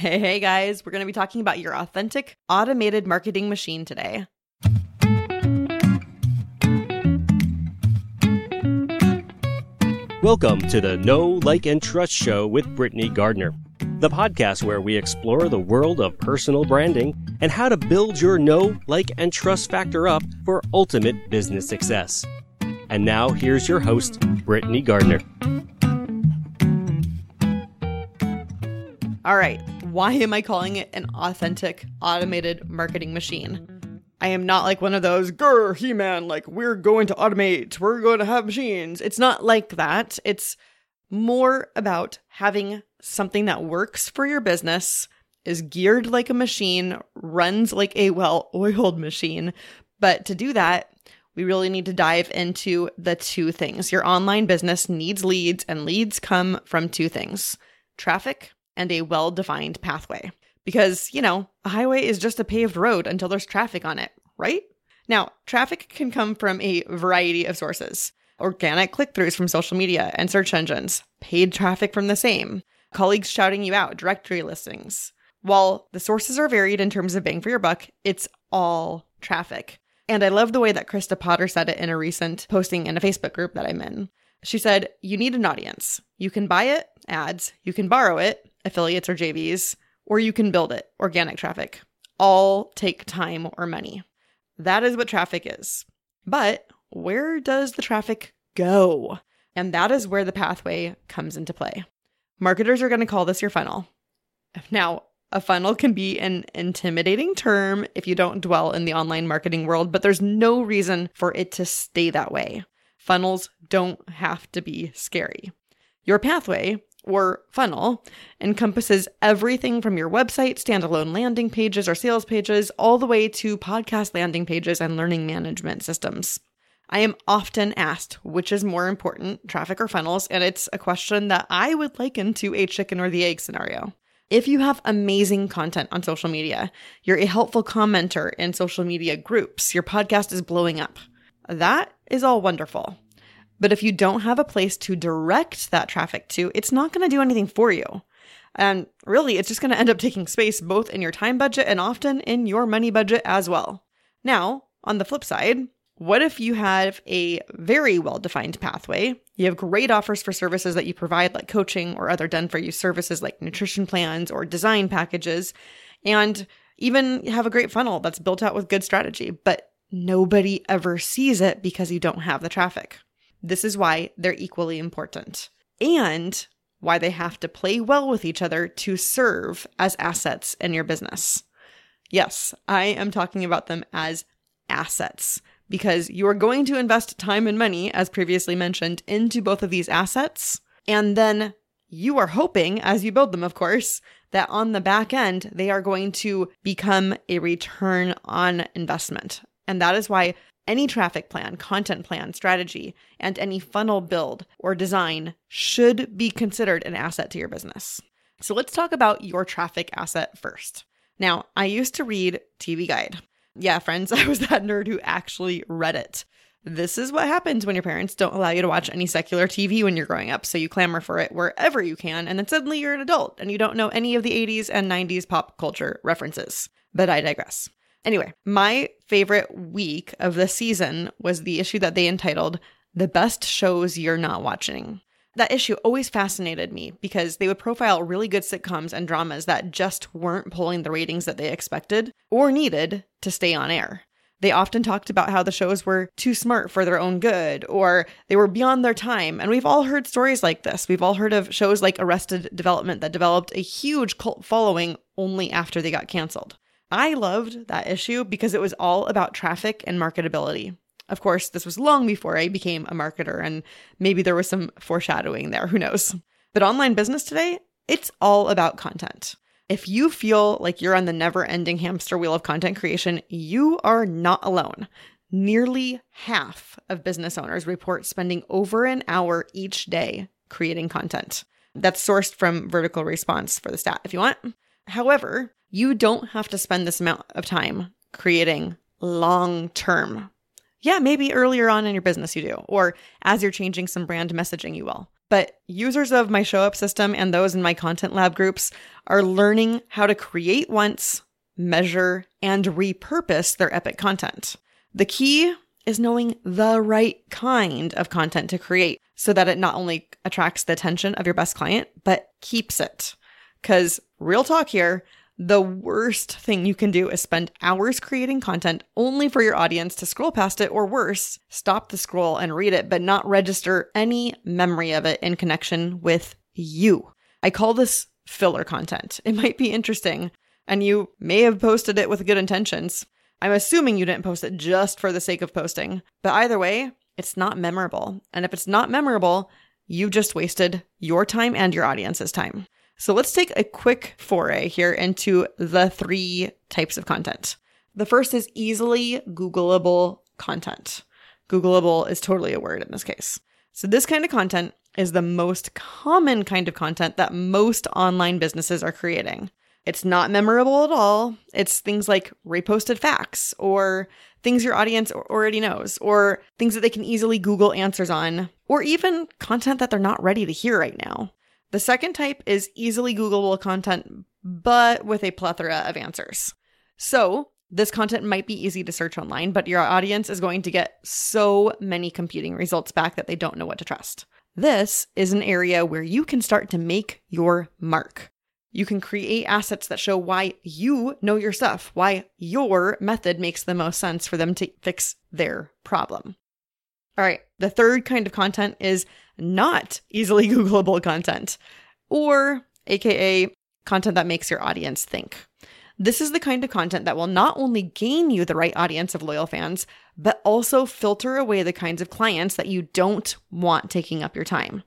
Hey, hey guys, we're going to be talking about your authentic automated marketing machine today. Welcome to the Know, Like, and Trust Show with Britney Gardner, the podcast where we explore the world of personal branding and how to build your know, like, and trust factor up for ultimate business success. And now, here's your host, Britney Gardner. All right, why am I calling it an authentic automated marketing machine? I am not like one of those, grr, He Man, like, we're going to automate, we're going to have machines. It's not like that. It's more about having something that works for your business, is geared like a machine, runs like a well oiled machine. But to do that, we really need to dive into the two things. Your online business needs leads, and leads come from two things traffic and a well defined pathway because, you know, a highway is just a paved road until there's traffic on it, right? Now, traffic can come from a variety of sources organic click throughs from social media and search engines, paid traffic from the same, colleagues shouting you out, directory listings. While the sources are varied in terms of bang for your buck, it's all traffic. And I love the way that Krista Potter said it in a recent posting in a Facebook group that I'm in. She said, You need an audience. You can buy it, ads, you can borrow it, affiliates or JVs, or you can build it, organic traffic. All take time or money. That is what traffic is. But where does the traffic go? And that is where the pathway comes into play. Marketers are going to call this your funnel. Now, a funnel can be an intimidating term if you don't dwell in the online marketing world, but there's no reason for it to stay that way. Funnels don't have to be scary. Your pathway or funnel encompasses everything from your website, standalone landing pages or sales pages, all the way to podcast landing pages and learning management systems. I am often asked which is more important, traffic or funnels, and it's a question that I would liken to a chicken or the egg scenario. If you have amazing content on social media, you're a helpful commenter in social media groups, your podcast is blowing up. That is all wonderful. But if you don't have a place to direct that traffic to, it's not going to do anything for you. And really, it's just going to end up taking space both in your time budget and often in your money budget as well. Now, on the flip side, what if you have a very well defined pathway? You have great offers for services that you provide, like coaching or other done for you services like nutrition plans or design packages, and even have a great funnel that's built out with good strategy, but nobody ever sees it because you don't have the traffic. This is why they're equally important and why they have to play well with each other to serve as assets in your business. Yes, I am talking about them as assets because you are going to invest time and money, as previously mentioned, into both of these assets. And then you are hoping, as you build them, of course, that on the back end, they are going to become a return on investment. And that is why any traffic plan, content plan, strategy, and any funnel build or design should be considered an asset to your business. So let's talk about your traffic asset first. Now, I used to read TV Guide. Yeah, friends, I was that nerd who actually read it. This is what happens when your parents don't allow you to watch any secular TV when you're growing up, so you clamor for it wherever you can, and then suddenly you're an adult and you don't know any of the 80s and 90s pop culture references. But I digress. Anyway, my favorite week of the season was the issue that they entitled The Best Shows You're Not Watching. That issue always fascinated me because they would profile really good sitcoms and dramas that just weren't pulling the ratings that they expected or needed to stay on air. They often talked about how the shows were too smart for their own good or they were beyond their time. And we've all heard stories like this. We've all heard of shows like Arrested Development that developed a huge cult following only after they got canceled. I loved that issue because it was all about traffic and marketability. Of course, this was long before I became a marketer, and maybe there was some foreshadowing there, who knows. But online business today, it's all about content. If you feel like you're on the never ending hamster wheel of content creation, you are not alone. Nearly half of business owners report spending over an hour each day creating content. That's sourced from Vertical Response for the stat if you want. However, you don't have to spend this amount of time creating long term. Yeah, maybe earlier on in your business you do, or as you're changing some brand messaging, you will. But users of my show up system and those in my content lab groups are learning how to create once, measure, and repurpose their epic content. The key is knowing the right kind of content to create so that it not only attracts the attention of your best client, but keeps it. Because, real talk here, the worst thing you can do is spend hours creating content only for your audience to scroll past it, or worse, stop the scroll and read it, but not register any memory of it in connection with you. I call this filler content. It might be interesting, and you may have posted it with good intentions. I'm assuming you didn't post it just for the sake of posting, but either way, it's not memorable. And if it's not memorable, you just wasted your time and your audience's time. So let's take a quick foray here into the three types of content. The first is easily Googleable content. Googleable is totally a word in this case. So, this kind of content is the most common kind of content that most online businesses are creating. It's not memorable at all. It's things like reposted facts or things your audience already knows or things that they can easily Google answers on or even content that they're not ready to hear right now. The second type is easily Googleable content, but with a plethora of answers. So, this content might be easy to search online, but your audience is going to get so many competing results back that they don't know what to trust. This is an area where you can start to make your mark. You can create assets that show why you know your stuff, why your method makes the most sense for them to fix their problem. All right, the third kind of content is not easily Googleable content, or AKA content that makes your audience think. This is the kind of content that will not only gain you the right audience of loyal fans, but also filter away the kinds of clients that you don't want taking up your time.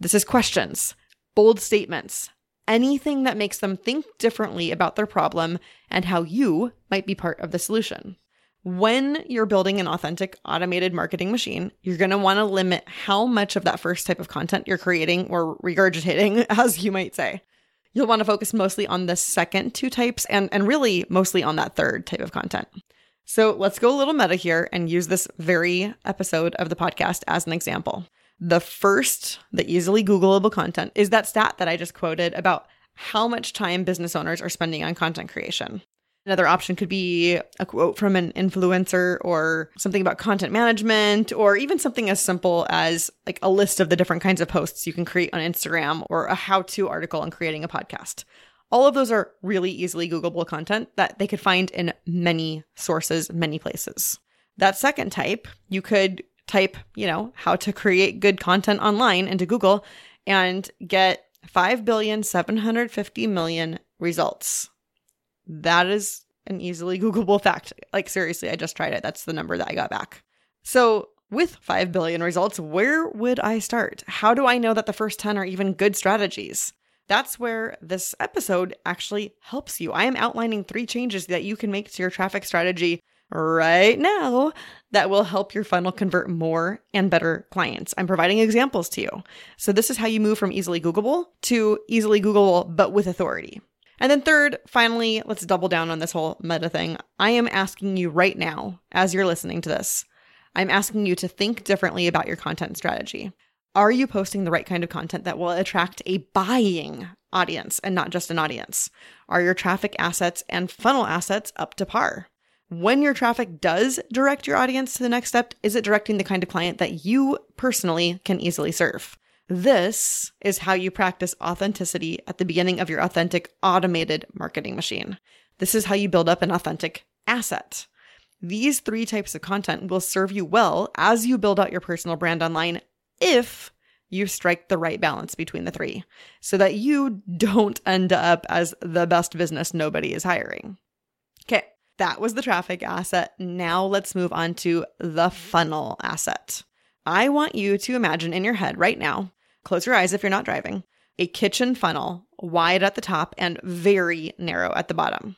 This is questions, bold statements, anything that makes them think differently about their problem and how you might be part of the solution. When you're building an authentic automated marketing machine, you're going to want to limit how much of that first type of content you're creating or regurgitating, as you might say. You'll want to focus mostly on the second two types and, and really mostly on that third type of content. So let's go a little meta here and use this very episode of the podcast as an example. The first, the easily Googleable content is that stat that I just quoted about how much time business owners are spending on content creation. Another option could be a quote from an influencer or something about content management or even something as simple as like a list of the different kinds of posts you can create on Instagram or a how to article on creating a podcast. All of those are really easily Googleable content that they could find in many sources, many places. That second type, you could type, you know, how to create good content online into Google and get 5,750 million results. That is an easily Googleable fact. Like, seriously, I just tried it. That's the number that I got back. So, with 5 billion results, where would I start? How do I know that the first 10 are even good strategies? That's where this episode actually helps you. I am outlining three changes that you can make to your traffic strategy right now that will help your funnel convert more and better clients. I'm providing examples to you. So, this is how you move from easily Googleable to easily Googleable, but with authority. And then, third, finally, let's double down on this whole meta thing. I am asking you right now, as you're listening to this, I'm asking you to think differently about your content strategy. Are you posting the right kind of content that will attract a buying audience and not just an audience? Are your traffic assets and funnel assets up to par? When your traffic does direct your audience to the next step, is it directing the kind of client that you personally can easily serve? This is how you practice authenticity at the beginning of your authentic automated marketing machine. This is how you build up an authentic asset. These three types of content will serve you well as you build out your personal brand online if you strike the right balance between the three so that you don't end up as the best business nobody is hiring. Okay, that was the traffic asset. Now let's move on to the funnel asset. I want you to imagine in your head right now Close your eyes if you're not driving. A kitchen funnel, wide at the top and very narrow at the bottom.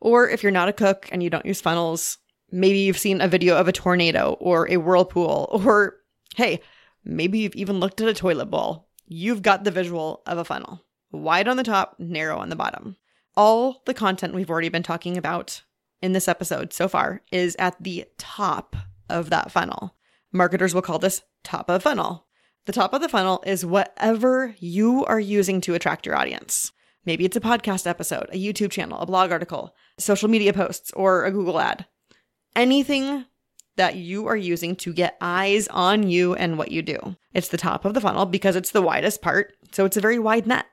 Or if you're not a cook and you don't use funnels, maybe you've seen a video of a tornado or a whirlpool, or hey, maybe you've even looked at a toilet bowl. You've got the visual of a funnel wide on the top, narrow on the bottom. All the content we've already been talking about in this episode so far is at the top of that funnel. Marketers will call this top of funnel. The top of the funnel is whatever you are using to attract your audience. Maybe it's a podcast episode, a YouTube channel, a blog article, social media posts, or a Google ad. Anything that you are using to get eyes on you and what you do. It's the top of the funnel because it's the widest part, so it's a very wide net.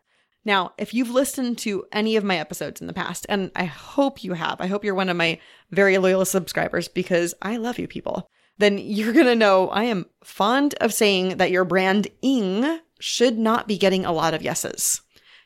Now, if you've listened to any of my episodes in the past, and I hope you have, I hope you're one of my very loyal subscribers because I love you people, then you're going to know I am fond of saying that your branding should not be getting a lot of yeses.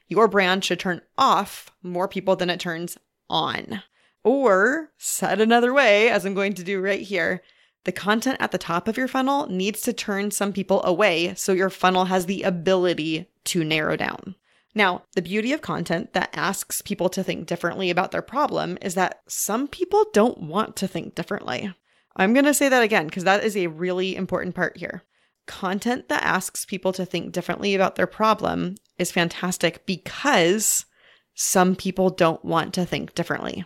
Your brand should turn off more people than it turns on. Or, said another way, as I'm going to do right here, the content at the top of your funnel needs to turn some people away so your funnel has the ability to narrow down. Now, the beauty of content that asks people to think differently about their problem is that some people don't want to think differently. I'm going to say that again because that is a really important part here. Content that asks people to think differently about their problem is fantastic because some people don't want to think differently.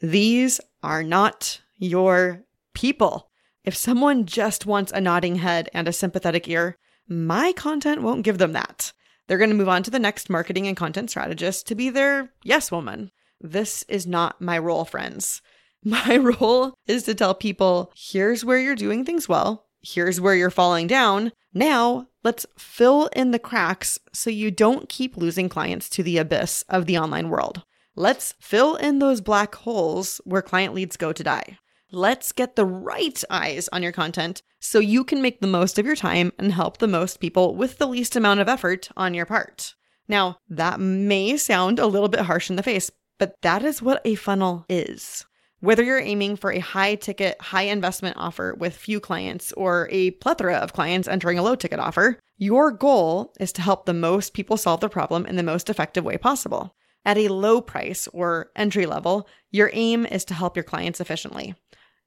These are not your people. If someone just wants a nodding head and a sympathetic ear, my content won't give them that. They're going to move on to the next marketing and content strategist to be their yes woman. This is not my role, friends. My role is to tell people here's where you're doing things well, here's where you're falling down. Now, let's fill in the cracks so you don't keep losing clients to the abyss of the online world. Let's fill in those black holes where client leads go to die. Let's get the right eyes on your content so you can make the most of your time and help the most people with the least amount of effort on your part. Now, that may sound a little bit harsh in the face, but that is what a funnel is. Whether you're aiming for a high ticket, high investment offer with few clients or a plethora of clients entering a low ticket offer, your goal is to help the most people solve the problem in the most effective way possible. At a low price or entry level, your aim is to help your clients efficiently.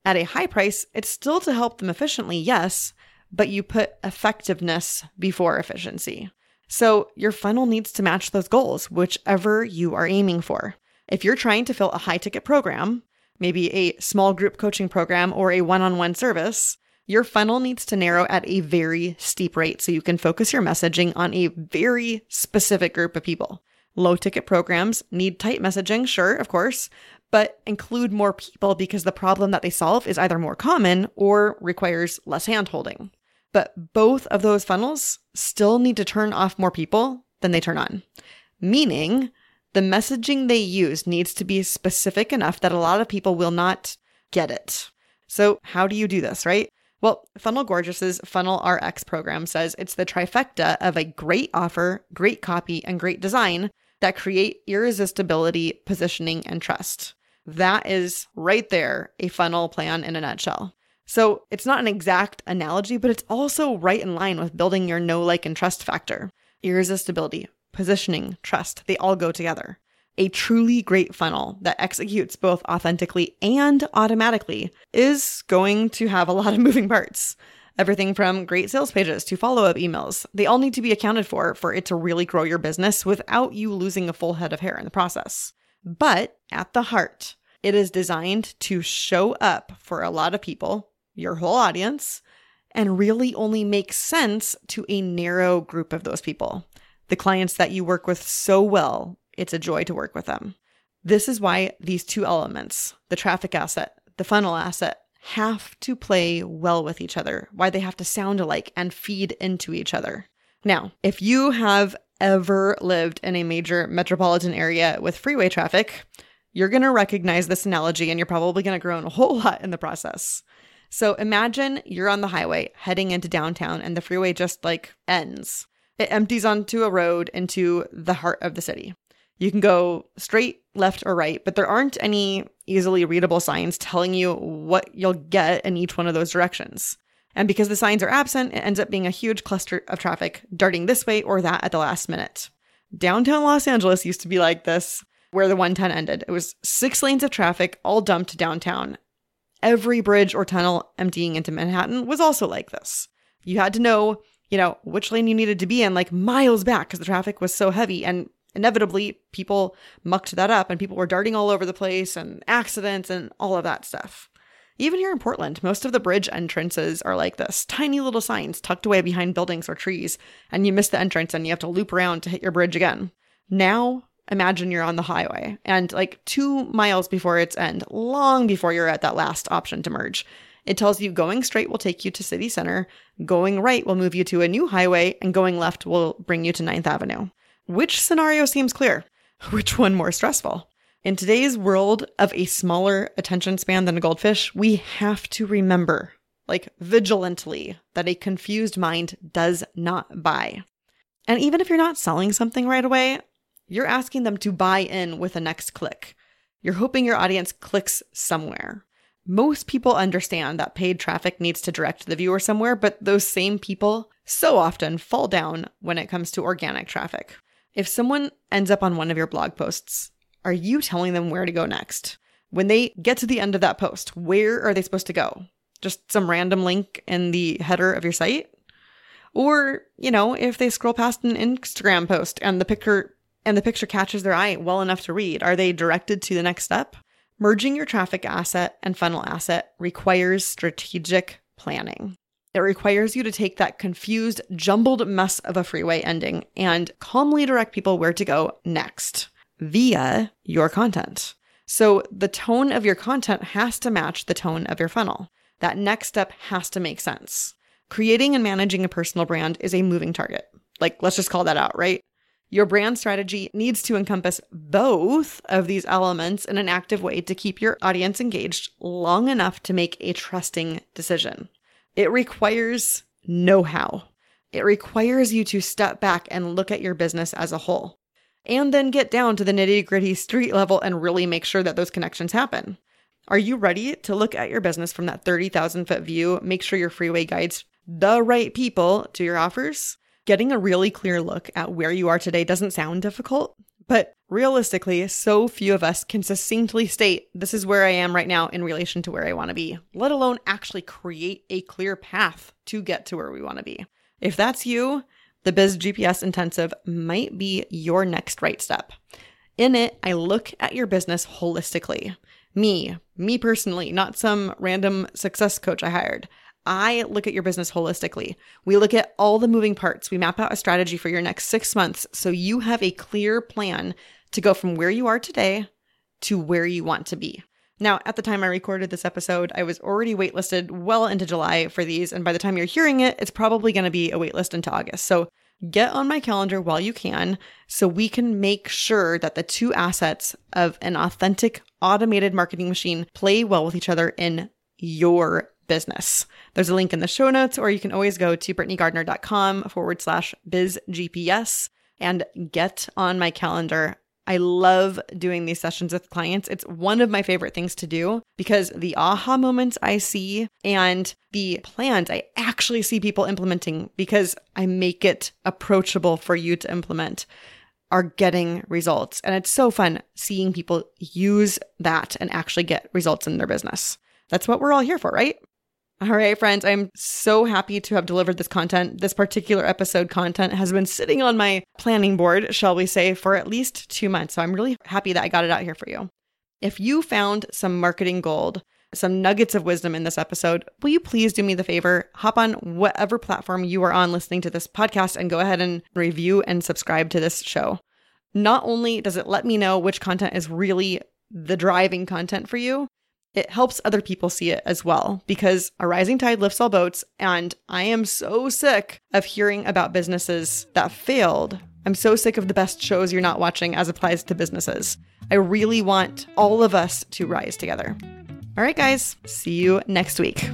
At a high price, it's still to help them efficiently, yes, but you put effectiveness before efficiency. So your funnel needs to match those goals, whichever you are aiming for. If you're trying to fill a high ticket program, maybe a small group coaching program or a one on one service, your funnel needs to narrow at a very steep rate so you can focus your messaging on a very specific group of people. Low ticket programs need tight messaging, sure, of course, but include more people because the problem that they solve is either more common or requires less handholding. But both of those funnels still need to turn off more people than they turn on, meaning the messaging they use needs to be specific enough that a lot of people will not get it. So, how do you do this, right? Well, Funnel Gorgeous's Funnel RX program says it's the trifecta of a great offer, great copy, and great design that create irresistibility, positioning, and trust. That is right there a funnel plan in a nutshell. So it's not an exact analogy, but it's also right in line with building your know, like, and trust factor. Irresistibility, positioning, trust, they all go together. A truly great funnel that executes both authentically and automatically is going to have a lot of moving parts. Everything from great sales pages to follow up emails, they all need to be accounted for for it to really grow your business without you losing a full head of hair in the process. But at the heart, it is designed to show up for a lot of people, your whole audience, and really only make sense to a narrow group of those people. The clients that you work with so well, it's a joy to work with them. This is why these two elements, the traffic asset, the funnel asset, have to play well with each other, why they have to sound alike and feed into each other. Now, if you have ever lived in a major metropolitan area with freeway traffic, you're going to recognize this analogy and you're probably going to groan a whole lot in the process. So imagine you're on the highway heading into downtown and the freeway just like ends. It empties onto a road into the heart of the city. You can go straight, left, or right, but there aren't any easily readable signs telling you what you'll get in each one of those directions. And because the signs are absent, it ends up being a huge cluster of traffic darting this way or that at the last minute. Downtown Los Angeles used to be like this, where the 110 ended. It was six lanes of traffic all dumped downtown. Every bridge or tunnel emptying into Manhattan was also like this. You had to know, you know, which lane you needed to be in like miles back because the traffic was so heavy and inevitably people mucked that up and people were darting all over the place and accidents and all of that stuff. Even here in Portland, most of the bridge entrances are like this tiny little signs tucked away behind buildings or trees, and you miss the entrance and you have to loop around to hit your bridge again. Now, imagine you're on the highway and like two miles before its end, long before you're at that last option to merge. It tells you going straight will take you to city center, going right will move you to a new highway, and going left will bring you to 9th Avenue. Which scenario seems clear? Which one more stressful? In today's world of a smaller attention span than a goldfish, we have to remember, like vigilantly, that a confused mind does not buy. And even if you're not selling something right away, you're asking them to buy in with the next click. You're hoping your audience clicks somewhere. Most people understand that paid traffic needs to direct the viewer somewhere, but those same people so often fall down when it comes to organic traffic. If someone ends up on one of your blog posts, are you telling them where to go next? When they get to the end of that post, where are they supposed to go? Just some random link in the header of your site? Or, you know, if they scroll past an Instagram post and the picture and the picture catches their eye well enough to read, are they directed to the next step? Merging your traffic asset and funnel asset requires strategic planning. It requires you to take that confused, jumbled mess of a freeway ending and calmly direct people where to go next via your content. So the tone of your content has to match the tone of your funnel. That next step has to make sense. Creating and managing a personal brand is a moving target. Like, let's just call that out, right? Your brand strategy needs to encompass both of these elements in an active way to keep your audience engaged long enough to make a trusting decision. It requires know how. It requires you to step back and look at your business as a whole, and then get down to the nitty gritty street level and really make sure that those connections happen. Are you ready to look at your business from that 30,000 foot view? Make sure your freeway guides the right people to your offers Getting a really clear look at where you are today doesn't sound difficult, but realistically, so few of us can succinctly state, this is where I am right now in relation to where I want to be, let alone actually create a clear path to get to where we want to be. If that's you, the Biz GPS Intensive might be your next right step. In it, I look at your business holistically. Me, me personally, not some random success coach I hired. I look at your business holistically. We look at all the moving parts. We map out a strategy for your next six months so you have a clear plan to go from where you are today to where you want to be. Now, at the time I recorded this episode, I was already waitlisted well into July for these. And by the time you're hearing it, it's probably going to be a waitlist into August. So get on my calendar while you can so we can make sure that the two assets of an authentic automated marketing machine play well with each other in your business. There's a link in the show notes, or you can always go to britneygardner.com forward slash bizgps and get on my calendar. I love doing these sessions with clients. It's one of my favorite things to do because the aha moments I see and the plans I actually see people implementing because I make it approachable for you to implement are getting results. And it's so fun seeing people use that and actually get results in their business. That's what we're all here for, right? All right, friends, I'm so happy to have delivered this content. This particular episode content has been sitting on my planning board, shall we say, for at least two months. So I'm really happy that I got it out here for you. If you found some marketing gold, some nuggets of wisdom in this episode, will you please do me the favor? Hop on whatever platform you are on listening to this podcast and go ahead and review and subscribe to this show. Not only does it let me know which content is really the driving content for you, it helps other people see it as well because a rising tide lifts all boats. And I am so sick of hearing about businesses that failed. I'm so sick of the best shows you're not watching as applies to businesses. I really want all of us to rise together. All right, guys, see you next week.